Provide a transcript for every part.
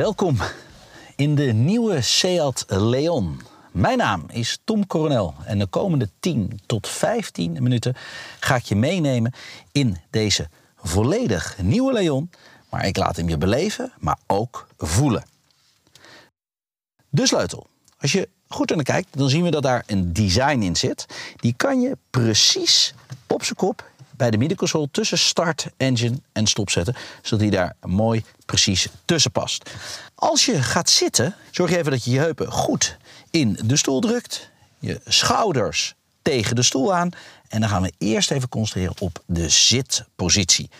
Welkom in de nieuwe Seat Leon. Mijn naam is Tom Coronel en de komende 10 tot 15 minuten ga ik je meenemen in deze volledig nieuwe Leon. Maar ik laat hem je beleven, maar ook voelen. De sleutel. Als je goed naar kijkt, dan zien we dat daar een design in zit. Die kan je precies op zijn kop bij de middenconsole tussen start, engine en stop zetten. Zodat hij daar mooi precies tussen past. Als je gaat zitten, zorg even dat je je heupen goed in de stoel drukt. Je schouders tegen de stoel aan. En dan gaan we eerst even concentreren op de zitpositie.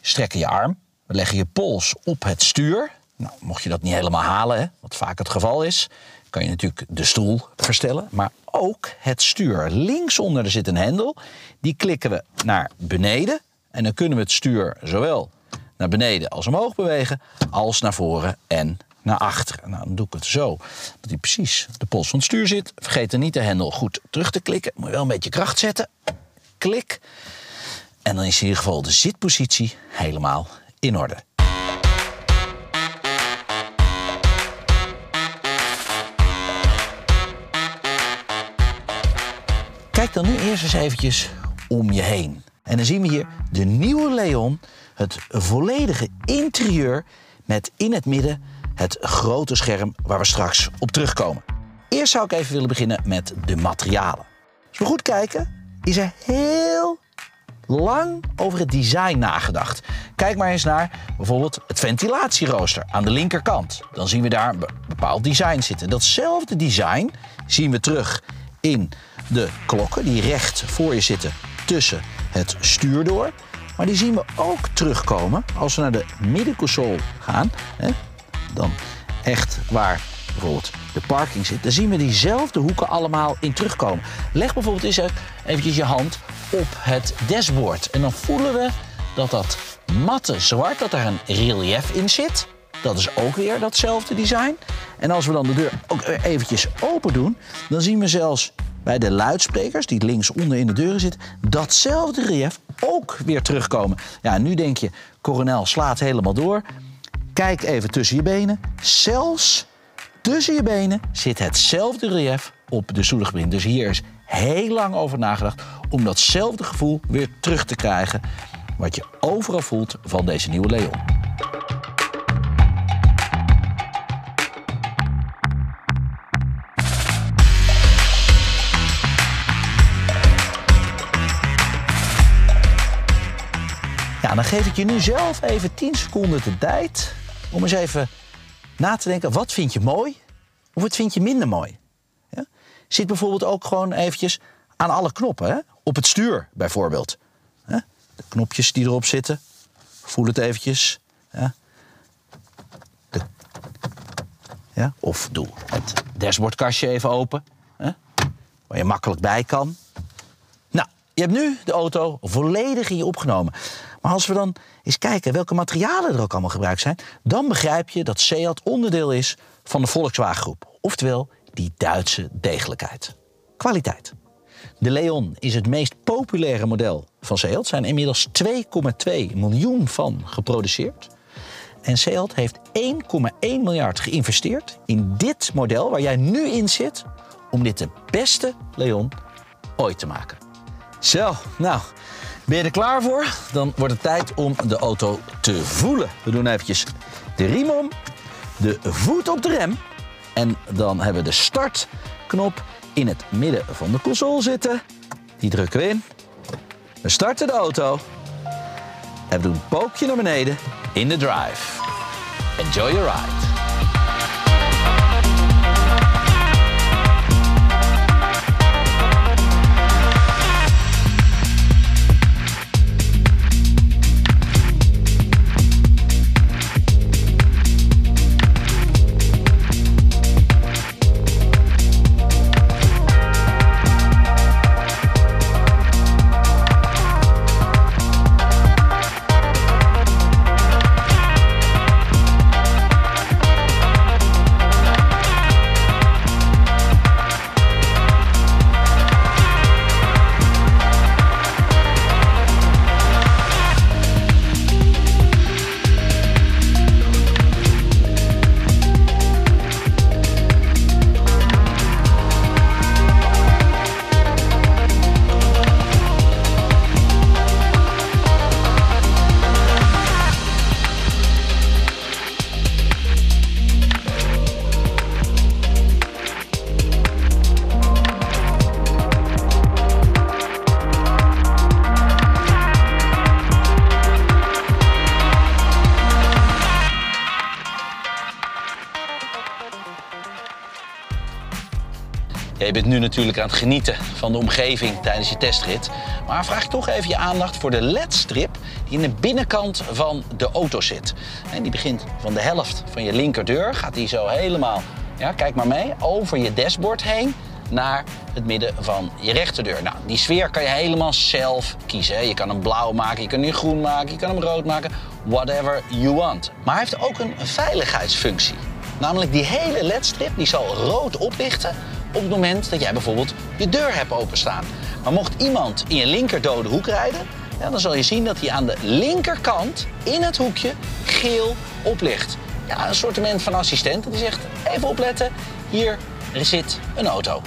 Strekken je arm. Leggen je pols op het stuur. Nou, mocht je dat niet helemaal halen, hè, wat vaak het geval is, kan je natuurlijk de stoel verstellen. Maar ook het stuur. Linksonder zit een hendel. Die klikken we naar beneden. En dan kunnen we het stuur zowel naar beneden als omhoog bewegen, als naar voren en naar achteren. Nou, dan doe ik het zo, dat hij precies de pols van het stuur zit. Vergeet er niet de hendel goed terug te klikken. Moet je wel een beetje kracht zetten. Klik. En dan is in ieder geval de zitpositie helemaal in orde. Dan nu eerst eens eventjes om je heen. En dan zien we hier de nieuwe Leon, het volledige interieur met in het midden het grote scherm waar we straks op terugkomen. Eerst zou ik even willen beginnen met de materialen. Als we goed kijken, is er heel lang over het design nagedacht. Kijk maar eens naar bijvoorbeeld het ventilatierooster aan de linkerkant. Dan zien we daar een bepaald design zitten. Datzelfde design zien we terug in de klokken die recht voor je zitten tussen het stuur door. Maar die zien we ook terugkomen als we naar de middenconsole gaan. Hè, dan echt waar bijvoorbeeld de parking zit. Dan zien we diezelfde hoeken allemaal in terugkomen. Leg bijvoorbeeld eens eventjes je hand op het dashboard. En dan voelen we dat dat matte zwart, dat daar een relief in zit. Dat is ook weer datzelfde design. En als we dan de deur ook eventjes open doen, dan zien we zelfs bij de luidsprekers, die links onder in de deuren zitten, datzelfde relief ook weer terugkomen. Ja, nu denk je, Coronel slaat helemaal door. Kijk even tussen je benen. Zelfs tussen je benen zit hetzelfde relief op de stoelengebinde. Dus hier is heel lang over nagedacht om datzelfde gevoel weer terug te krijgen. Wat je overal voelt van deze nieuwe Leon. Geef ik je nu zelf even 10 seconden de tijd om eens even na te denken. Wat vind je mooi of wat vind je minder mooi? Ja? Zit bijvoorbeeld ook gewoon eventjes aan alle knoppen. Op het stuur bijvoorbeeld. De knopjes die erop zitten. Voel het eventjes. Ja? Ja? Of doe het dashboardkastje even open. Hè? Waar je makkelijk bij kan. Nou, je hebt nu de auto volledig in je opgenomen. Maar als we dan eens kijken welke materialen er ook allemaal gebruikt zijn, dan begrijp je dat Seat onderdeel is van de Volkswagen Groep. Oftewel die Duitse degelijkheid. Kwaliteit. De Leon is het meest populaire model van Seat. Er zijn inmiddels 2,2 miljoen van geproduceerd. En Seat heeft 1,1 miljard geïnvesteerd in dit model waar jij nu in zit, om dit de beste Leon ooit te maken. Zo, nou, ben je er klaar voor? Dan wordt het tijd om de auto te voelen. We doen eventjes de riem om, de voet op de rem. En dan hebben we de startknop in het midden van de console zitten. Die drukken we in. We starten de auto. En we doen een pookje naar beneden in de drive. Enjoy your ride. Bent nu natuurlijk aan het genieten van de omgeving tijdens je testrit. Maar vraag ik toch even je aandacht voor de LED-strip die in de binnenkant van de auto zit. En die begint van de helft van je linkerdeur, gaat die zo helemaal, ja, kijk maar mee, over je dashboard heen naar het midden van je rechterdeur. Nou, die sfeer kan je helemaal zelf kiezen. Je kan hem blauw maken, je kan hem groen maken, je kan hem rood maken. Whatever you want. Maar hij heeft ook een veiligheidsfunctie. Namelijk die hele ledstrip die zal rood oplichten op het moment dat jij bijvoorbeeld je deur hebt openstaan. Maar mocht iemand in je linker dode hoek rijden, dan zal je zien dat hij aan de linkerkant in het hoekje geel oplicht. Ja, een soort van assistent die zegt: even opletten, hier zit een auto.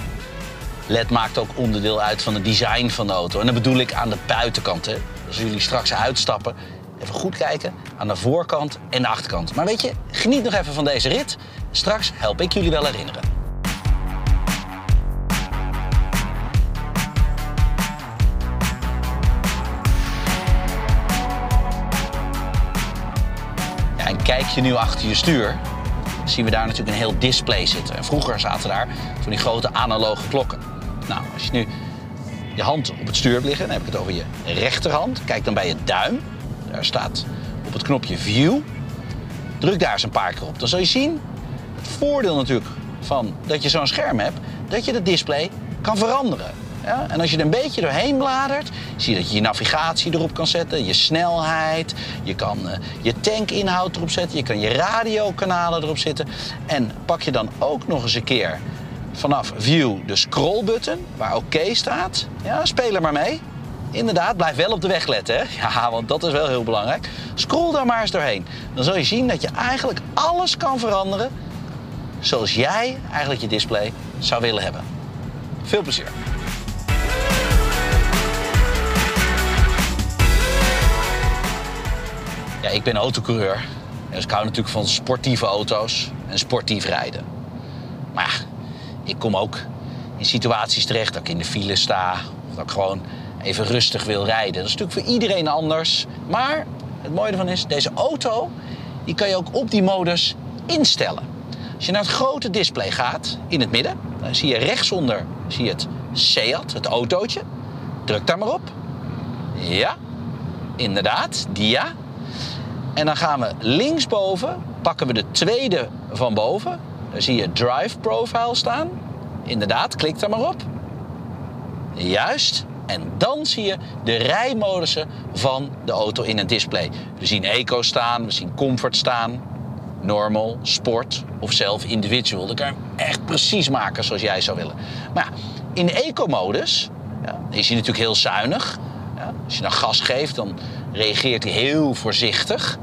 LED maakt ook onderdeel uit van het design van de auto. En dat bedoel ik aan de buitenkant. Hè. Als jullie straks uitstappen, even goed kijken aan de voorkant en de achterkant. Maar weet je, geniet nog even van deze rit. Straks help ik jullie wel herinneren. Je nu achter je stuur, zien we daar natuurlijk een heel display zitten. En vroeger zaten daar van die grote analoge klokken. Nou, als je nu je hand op het stuur hebt liggen, dan heb ik het over je rechterhand. Kijk dan bij je duim. Daar staat op het knopje View. Druk daar eens een paar keer op. Dan zul je zien, het voordeel natuurlijk van dat je zo'n scherm hebt, dat je het display kan veranderen. Ja? En als je er een beetje doorheen bladert, zie je dat je je navigatie erop kan zetten, je snelheid, je kan uh, je tankinhoud erop zetten, je kan je radiokanalen erop zetten. En pak je dan ook nog eens een keer vanaf View de scrollbutton, waar oké staat, ja, speel er maar mee. Inderdaad, blijf wel op de weg letten. Hè? Ja, want dat is wel heel belangrijk. Scroll daar maar eens doorheen. Dan zul je zien dat je eigenlijk alles kan veranderen zoals jij eigenlijk je display zou willen hebben. Veel plezier. Ja, ik ben autocoureur. Dus ik hou natuurlijk van sportieve auto's en sportief rijden. Maar ik kom ook in situaties terecht dat ik in de file sta. Of dat ik gewoon even rustig wil rijden. Dat is natuurlijk voor iedereen anders. Maar het mooie ervan is, deze auto die kan je ook op die modus instellen. Als je naar het grote display gaat, in het midden, dan zie je rechtsonder zie je het Seat, het autootje. Druk daar maar op. Ja, inderdaad, dia. En dan gaan we linksboven, pakken we de tweede van boven. Daar zie je Drive Profile staan. Inderdaad, klik daar maar op. Juist. En dan zie je de rijmodussen van de auto in het display. We zien Eco staan, we zien Comfort staan, Normal, Sport of zelf Individual. Dan kan je hem echt precies maken zoals jij zou willen. Maar in de Eco-modus ja, is hij natuurlijk heel zuinig. Ja, als je dan gas geeft, dan reageert hij heel voorzichtig.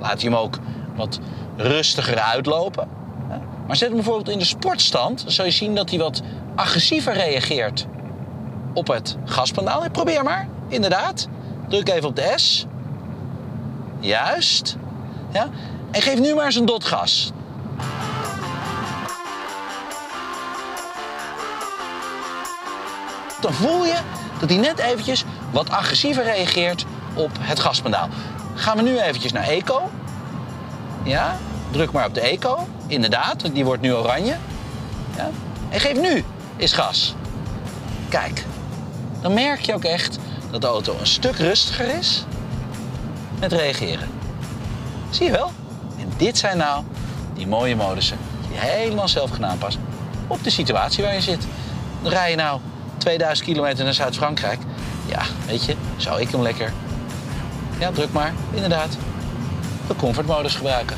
Laat je hem ook wat rustiger uitlopen. Maar zet hem bijvoorbeeld in de sportstand, dan zul je zien dat hij wat agressiever reageert op het gaspedaal. Probeer maar, inderdaad. Druk even op de S. Juist. Ja. En geef nu maar eens een dot gas. Dan voel je dat hij net eventjes wat agressiever reageert op het gaspedaal. Gaan we nu eventjes naar Eco. Ja, druk maar op de Eco. Inderdaad, die wordt nu oranje. Ja. En geef nu eens gas. Kijk, dan merk je ook echt dat de auto een stuk rustiger is met reageren. Zie je wel? En dit zijn nou die mooie modussen die helemaal zelf kan aanpassen op de situatie waar je zit. Dan rij je nou 2000 kilometer naar Zuid-Frankrijk. Ja, weet je, zou ik hem lekker... Ja, druk maar, inderdaad. De comfortmodus gebruiken.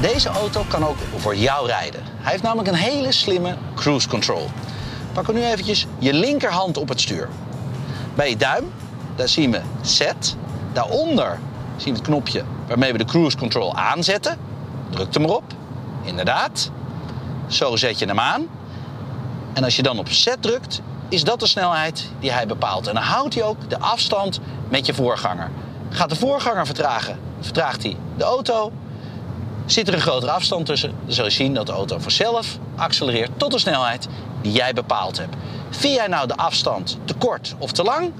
Deze auto kan ook voor jou rijden. Hij heeft namelijk een hele slimme cruise control. Pak nu eventjes je linkerhand op het stuur. Bij je duim, daar zien we set. Daaronder zien we het knopje waarmee we de cruise control aanzetten. Druk hem erop. Inderdaad. Zo zet je hem aan. En als je dan op set drukt, is dat de snelheid die hij bepaalt. En dan houdt hij ook de afstand met je voorganger. Gaat de voorganger vertragen, vertraagt hij de auto. Zit er een grotere afstand tussen, dan zul je zien dat de auto vanzelf accelereert tot de snelheid die jij bepaald hebt. Vind jij nou de afstand te kort of te lang,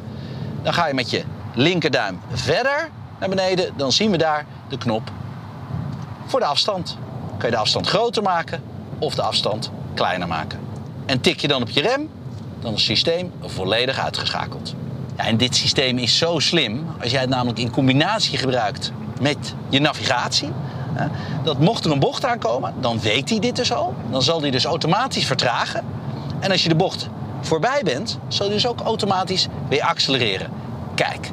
dan ga je met je linkerduim verder naar beneden. Dan zien we daar de knop voor de afstand. Kan je de afstand groter maken of de afstand kleiner maken. En tik je dan op je rem, dan is het systeem volledig uitgeschakeld. Ja, en dit systeem is zo slim, als jij het namelijk in combinatie gebruikt met je navigatie, dat mocht er een bocht aankomen, dan weet hij dit dus al. Dan zal hij dus automatisch vertragen. En als je de bocht voorbij bent, zal hij dus ook automatisch weer accelereren. Kijk,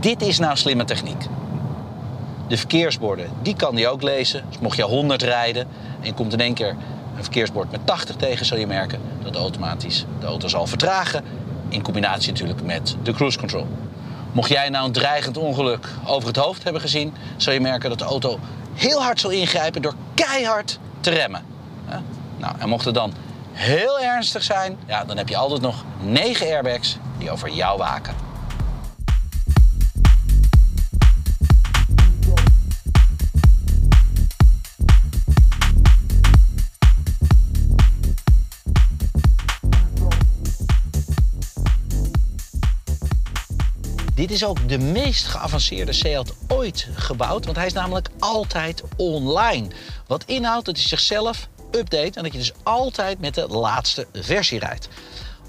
dit is nou slimme techniek. De verkeersborden, die kan hij ook lezen. Dus mocht je 100 rijden en je komt in één keer een verkeersbord met 80 tegen, zul je merken dat automatisch de auto zal vertragen. In combinatie natuurlijk met de cruise control. Mocht jij nou een dreigend ongeluk over het hoofd hebben gezien, zul je merken dat de auto heel hard zal ingrijpen door keihard te remmen. Nou, en mocht het dan heel ernstig zijn, ja, dan heb je altijd nog 9 airbags die over jou waken. Dit is ook de meest geavanceerde Seat ooit gebouwd, want hij is namelijk altijd online. Wat inhoudt dat hij zichzelf update en dat je dus altijd met de laatste versie rijdt.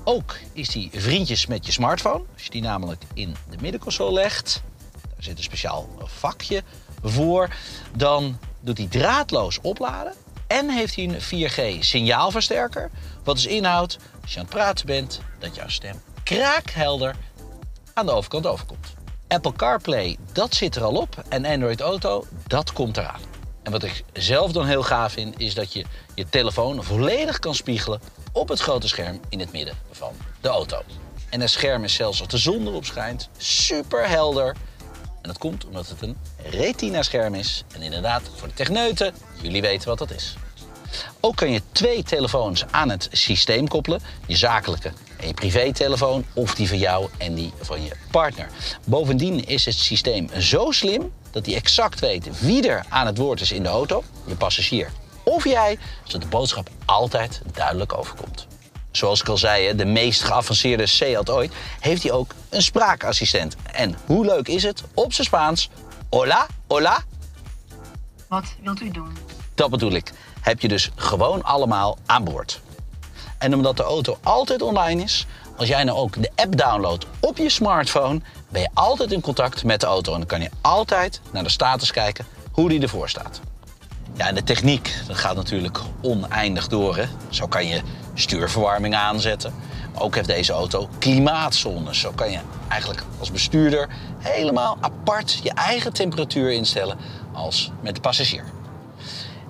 Ook is hij vriendjes met je smartphone. Als je die namelijk in de middenconsole legt, daar zit een speciaal vakje voor, dan doet hij draadloos opladen. En heeft hij een 4G signaalversterker, wat dus inhoudt als je aan het praten bent, dat jouw stem kraakhelder aan de overkant overkomt. Apple CarPlay, dat zit er al op. En Android Auto, dat komt eraan. En wat ik zelf dan heel gaaf vind, is dat je je telefoon volledig kan spiegelen op het grote scherm in het midden van de auto. En het scherm is zelfs als de zon erop schijnt super helder. En dat komt omdat het een retina-scherm is. En inderdaad, voor de techneuten, jullie weten wat dat is. Ook kan je twee telefoons aan het systeem koppelen. Je zakelijke en je privételefoon of die van jou en die van je partner. Bovendien is het systeem zo slim dat hij exact weet wie er aan het woord is in de auto, je passagier of jij, zodat de boodschap altijd duidelijk overkomt. Zoals ik al zei, de meest geavanceerde Seat ooit, heeft hij ook een spraakassistent. En hoe leuk is het op zijn Spaans? Hola, hola. Wat wilt u doen? Dat bedoel ik. Heb je dus gewoon allemaal aan boord. En omdat de auto altijd online is, als jij nou ook de app downloadt op je smartphone, ben je altijd in contact met de auto. En dan kan je altijd naar de status kijken hoe die ervoor staat. Ja, en de techniek, dat gaat natuurlijk oneindig door. Hè? Zo kan je stuurverwarming aanzetten. Maar ook heeft deze auto klimaatzones. Zo kan je eigenlijk als bestuurder helemaal apart je eigen temperatuur instellen als met de passagier.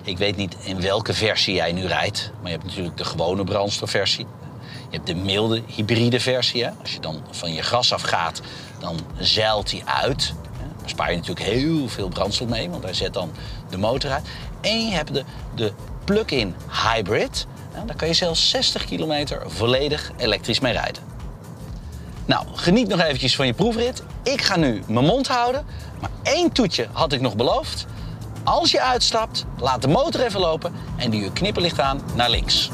Ik weet niet in welke versie jij nu rijdt, maar je hebt natuurlijk de gewone brandstofversie. Je hebt de milde hybride versie. Hè? Als je dan van je gas afgaat, dan zeilt hij uit. Daar spaar je natuurlijk heel veel brandstof mee, want hij zet dan de motor uit. En je hebt de, de plug-in hybrid. daar kan je zelfs 60 kilometer volledig elektrisch mee rijden. Nou, geniet nog eventjes van je proefrit. Ik ga nu mijn mond houden. Maar één toetje had ik nog beloofd. Als je uitstapt, laat de motor even lopen en doe je knipperlicht aan naar links.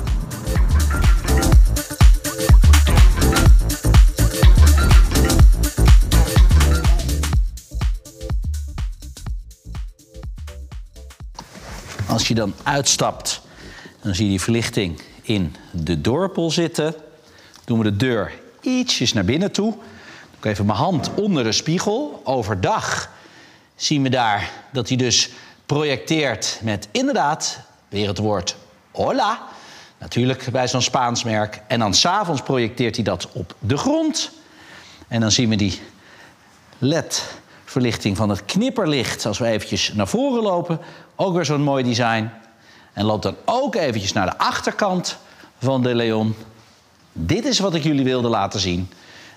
Als je dan uitstapt, dan zie je die verlichting in de dorpel zitten. Doen we de deur ietsjes naar binnen toe. Dan ik even mijn hand onder de spiegel. Overdag zien we daar dat hij dus projecteert met inderdaad weer het woord hola. Natuurlijk bij zo'n Spaans merk. En dan s'avonds projecteert hij dat op de grond. En dan zien we die LED-verlichting van het knipperlicht als we eventjes naar voren lopen. Ook weer zo'n mooi design. En loop dan ook eventjes naar de achterkant van de Leon. Dit is wat ik jullie wilde laten zien.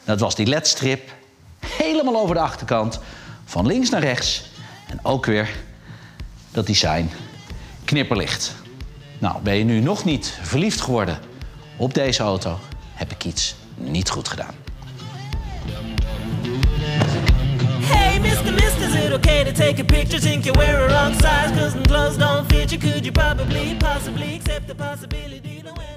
Dat was die LED-strip. Helemaal over de achterkant. Van links naar rechts. En ook weer dat design knipperlicht. Nou, ben je nu nog niet verliefd geworden op deze auto? Heb ik iets niet goed gedaan. Hey, Mr. Mr. Is it okay to take a picture? Think you wear a wrong size? Cause them clothes don't fit you. Could you probably, possibly accept the possibility to wear